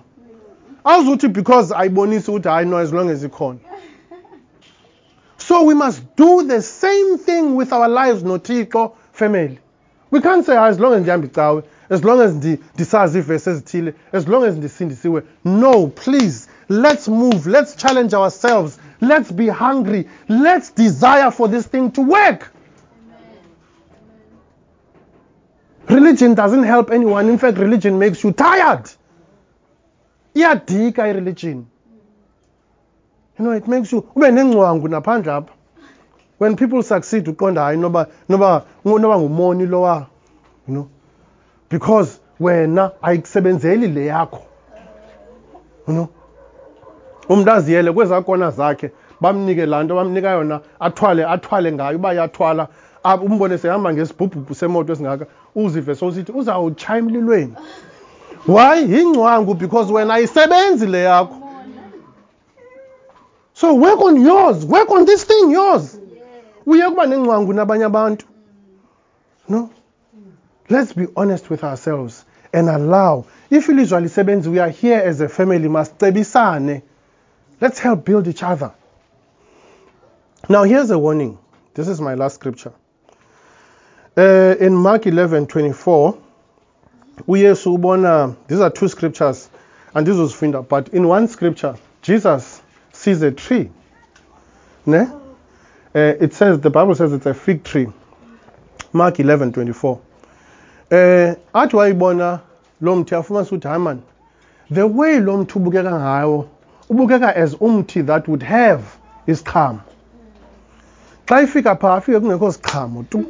awuzuthi because ayibonisi ukuthi hayi no as long as ikhona. So we must do the same thing with our lives nothixo family. We can't say "Ah, as long as ndihamba icawe as long as ndi- ndisazi iivesi ezithile as long as ndisindisiwe. No please let's move let's challenge ourselves let's be hungry let's desire for this thing to work. Religion doesn't help anyone. In fact religion makes you tired iyadika ireligion. You know it makes you ube nengcwangu naphandle apha. When people succeed uqonda hayi noba noba noba ngumoni lowa you know. Because wena ayikusebenzeli le yakho you know. Umntu aziyele kwezaa kona zakhe bamnike laa nto bamnika yona athwale athwale ngayo uba yathwala apha umbone sehamba ngesibhubhubhu semoto esingaka uzive sowusithi uzawutshaya emlilweni why? Yingcwangu because wena ayisebenzi le yakho. So work on yours. Work on this thing yours. Uye kuba nengcwangu nabanye abantu. No? Let's be honest with ourselves and allow. If ilizwe lisebenzi we are here as a family. Masicebisane. Let's help build each other. Now here's a warning. This is my last scripture. Uh, in mark 11 24 uyesu ubona these are two scriptures andizozifunda but in one scripture jesus sees a tree ne? Uh, it says the bible says it's a fig tree. Mark 11 24 eh athi wayibona lo mthi ukuthi hayi man the way lo mthi ubukeka ngawo ubukeka as umthi that would have isiqhamo xa ifika phaa afike kungekho siqhamo tu.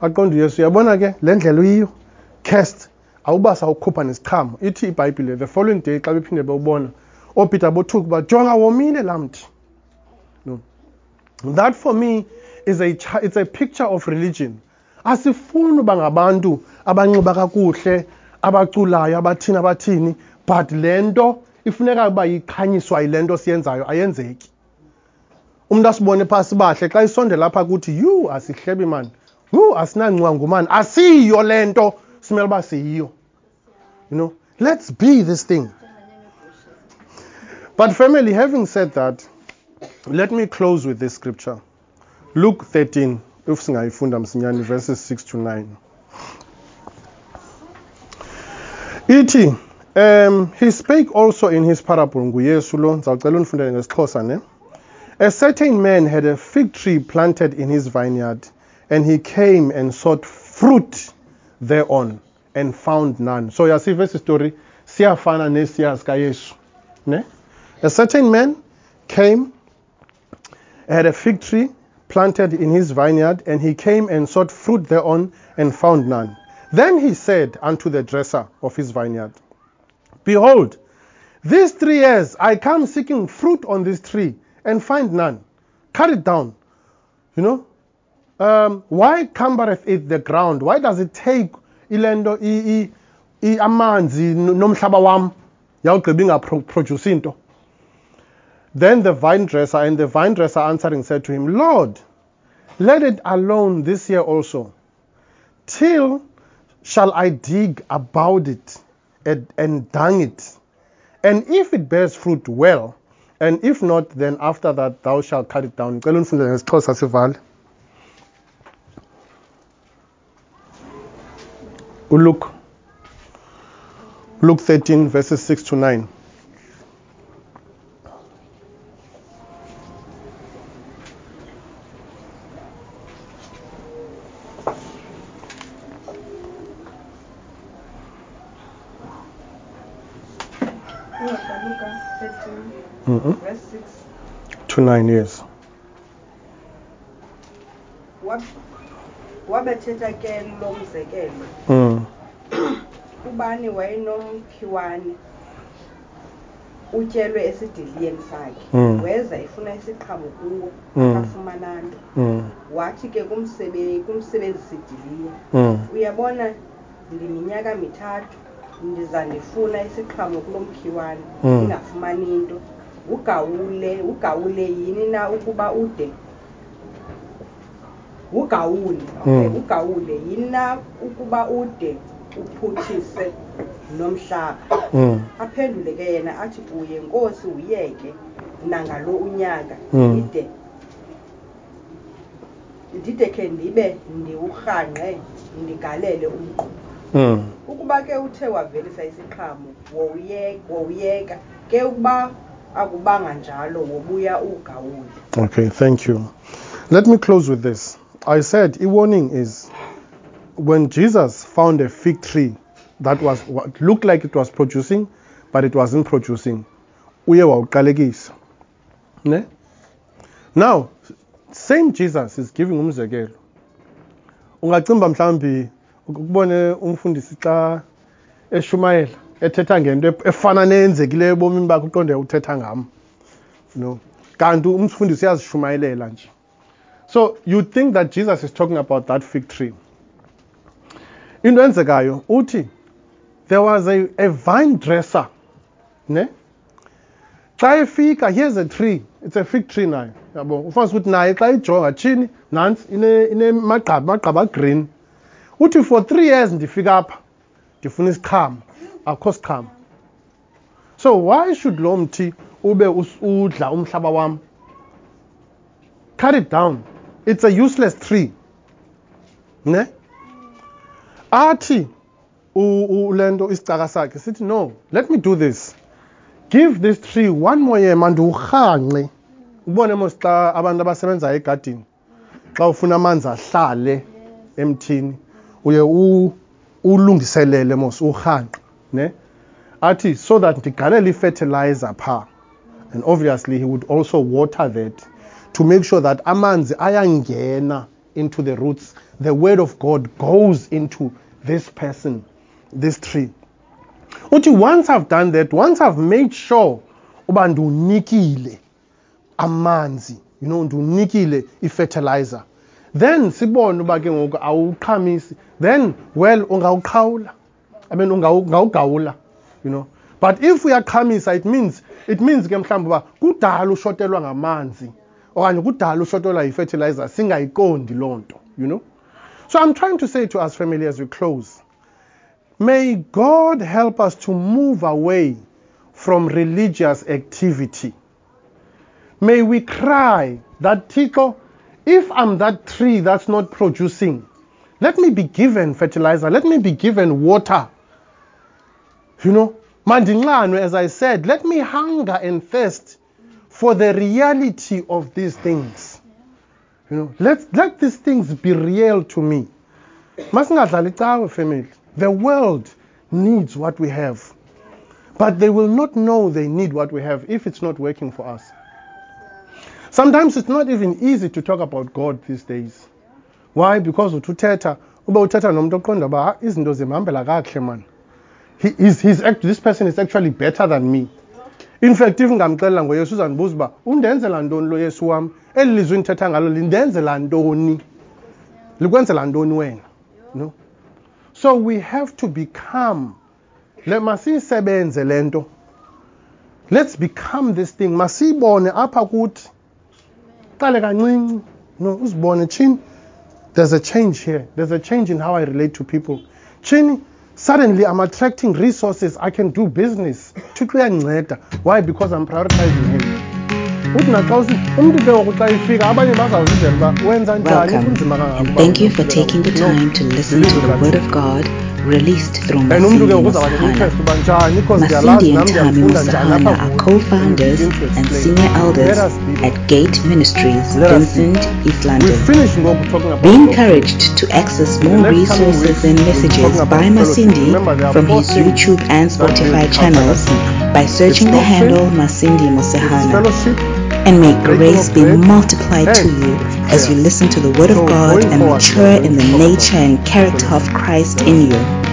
Aqonda uyesu uyabona ke le ndlela uyiyo cast awuba sawukhupha nesiqhamo. Ithi ibhayibhile the following day xa bephinde bewubona opeter bothuka uba jonga womile laa mthi. No. that for me is a, it's a picture of religion. Asifuni uba ngabantu abanxiba kakuhle abaculayo abathini abathini but le nto ifuneka uba ikhanyiswa yile nto siyenzayo ayenzeki. Umntu asibone phaa sibahle xa isondela apha kuthi yu asihlebi mani. Yu asinancwangu mani. Asiyiyo le nto. Simele uba siyiyo you know let's be this thing. But family having said that let me close with this scripture. Luke 13 if singayifunda msinyane verses 6 to 9 ithi um, he spake also in his parable a certain man had a fig tree planted in his vineyard and he came and sought fruit thereon and found none so yasiva esi story siyafana nesiya sikayesu ne a certain man came had a fig tree planted in his vineyard, and he came and sought fruit thereon and found none. Then he said unto the dresser of his vineyard, Behold, these three years I come seeking fruit on this tree and find none. Cut it down. You know, um, why cumbereth it the ground? Why does it take ilento amanzi nomhlaba wam yawugqiba ingaproduce into? Then the vine dresser and the vine dresser answering said to him, Lord, let it alone this year also. Till shall I dig about it and, and dung it? And if it bears fruit, well. And if not, then after that thou shalt cut it down. Luke. Luke 13 verses 6 to 9. Luka 13 Mhm. verse 6 To 9 years. Wabethetha ke lo mzekelo Mm. ubani wayenomkhiwane utyelwe esidiliyeni sakhe Mm. weza efuna isiqhamo kuwo Mm. akafumana nto Mm. wathi ke kumsebe- kumsebenzisa idiliya Mm. uyabona ndiminyaka mithathu ndiza ndifuna isiqhamo kulo mkhiwane Mm. ndingafumani nto ugawule ugawule yini na ukuba ude ugawule okay Mm. ugawule yini na ukuba ude uphutshise nomhlaba Mm. aphendule ke yena athi kuye nkosi uyeke nangalo unyaka Mm. ndide ndide khe ndibe ndiwurhanqe ndigalele umgquba ukuba ke uthe wavelisa isiqhamo wowuye- wowuyeka ke ukuba akubanga njalo wobuya ugawule Okay, thank you. Let me close with this. I said, a warning is when Jesus found a fig tree that was what looked like it was producing, but it wasn't producing. uye wawuqalekisa. Ne? Now, same Jesus is giving umzekelo. Ungacimba mhlambi ukubone umfundisi xa eshumayela ethetha ngento efana neyenzekileyo ebomini bakhe uqonde uthetha ngam. Know, kanti umfundisi uyazishumayelela nje. So you think that Jesus is talking about that fig tree. Into enzekayo uthi there was a, a vine dresser, ne? Xa efika here's a tree, it's a fig tree nayo. Yabo, ufanele ukuthi naye xa ijonga nansi ine ine magqabi green. Uthi for 3 years ndifika apha ndifuna isiqhamo, akho siqhamo. So why should lo mthi ube udla umhlaba wam? Cut it down. It's a useless tree. Ne? Athi u- u- lento isicaka sakhe sithi no, let me do this. Give this tree one more year mandiwurhanqe. Ubone mos xa abantu abasebenza egadini xa ufuna amanzi ahlale emthini uye u- ulungiselele mos urhanqe, ne? Athi so that ndigalele fertilizer pha. And obviously he would also water that to make sure that amanzi ayangena into the roots. The word of God goes into this person, this tree. Uthi once I've done that, once I've made sure uba ndiwunikile amanzi, you know, ndiwunikile i-fertilizer, then sibone uba ke ngoku awuqhamisi, then well ungawuqhawula. I mean ungawu- ungawugawula, you know. But if uyaqhamisa it means it means ke mhlawumbe uba kudala ushotelwa ngamanzi okanye kudala ushotelwa yi-fertilizer singayiqondi loo nto, you know. So I'm trying to say to us family as we close, may God help us to move away from religious activity. May we cry that Tito, if I'm that tree that's not producing, let me be given fertilizer, let me be given water. You know, mandinxanwe, as I said, let me hunger and thirst for the reality of these things. You know, let, let these things be real to me. The world needs what we have. But they will not know they need what we have if it's not working for us. Sometimes it's not even easy to talk about God these days. Why? Because uthi uthetha uba uthetha nomuntu oqonda uba "Ah, izinto zimhambela kakuhle man. He, he's, he's act, this person is actually better than me. In fact, if ngamxelela ngoyesu uzandibuza uba undenzela ntoni lo yesu wam eli lizwi ndithetha ngalo lindenzela ntoni? Likwenzela ntoni wena? No? So we have to become le masiyisebenze le nto. Let's become this thing. Masiyibone apha kuthi qale kancinci. No uzibone chini there's a change here. There's a change in how i relate to people. Chini suddenly i'm attracting resources i can do business why? Because i'm prioritizing him. Uthi naxa usi umntu ke ngoku xa ifika abanye bazawuzizela uba wenza njani Welcome, and thank you for taking the time to listen to the Word of God released through umntu Masindi ngoku uzawuba Musahana. ne-interest uba njani because Masindi ndiyalazi and Tami ndiyafunda njani apha Musahana are co-founders And begin to and explain. senior elders Let us be- at Gate Ministries, Let us be- Vincent, East London. finished ngoku talking about Be encouraged to access more resources and messages by. Masindi Remember, there are from his YouTube and Spotify channels by searching the handle Masindi It's Musahana. And may grace be multiplied to you as you listen to the Word of God and mature in the nature and character of Christ in you.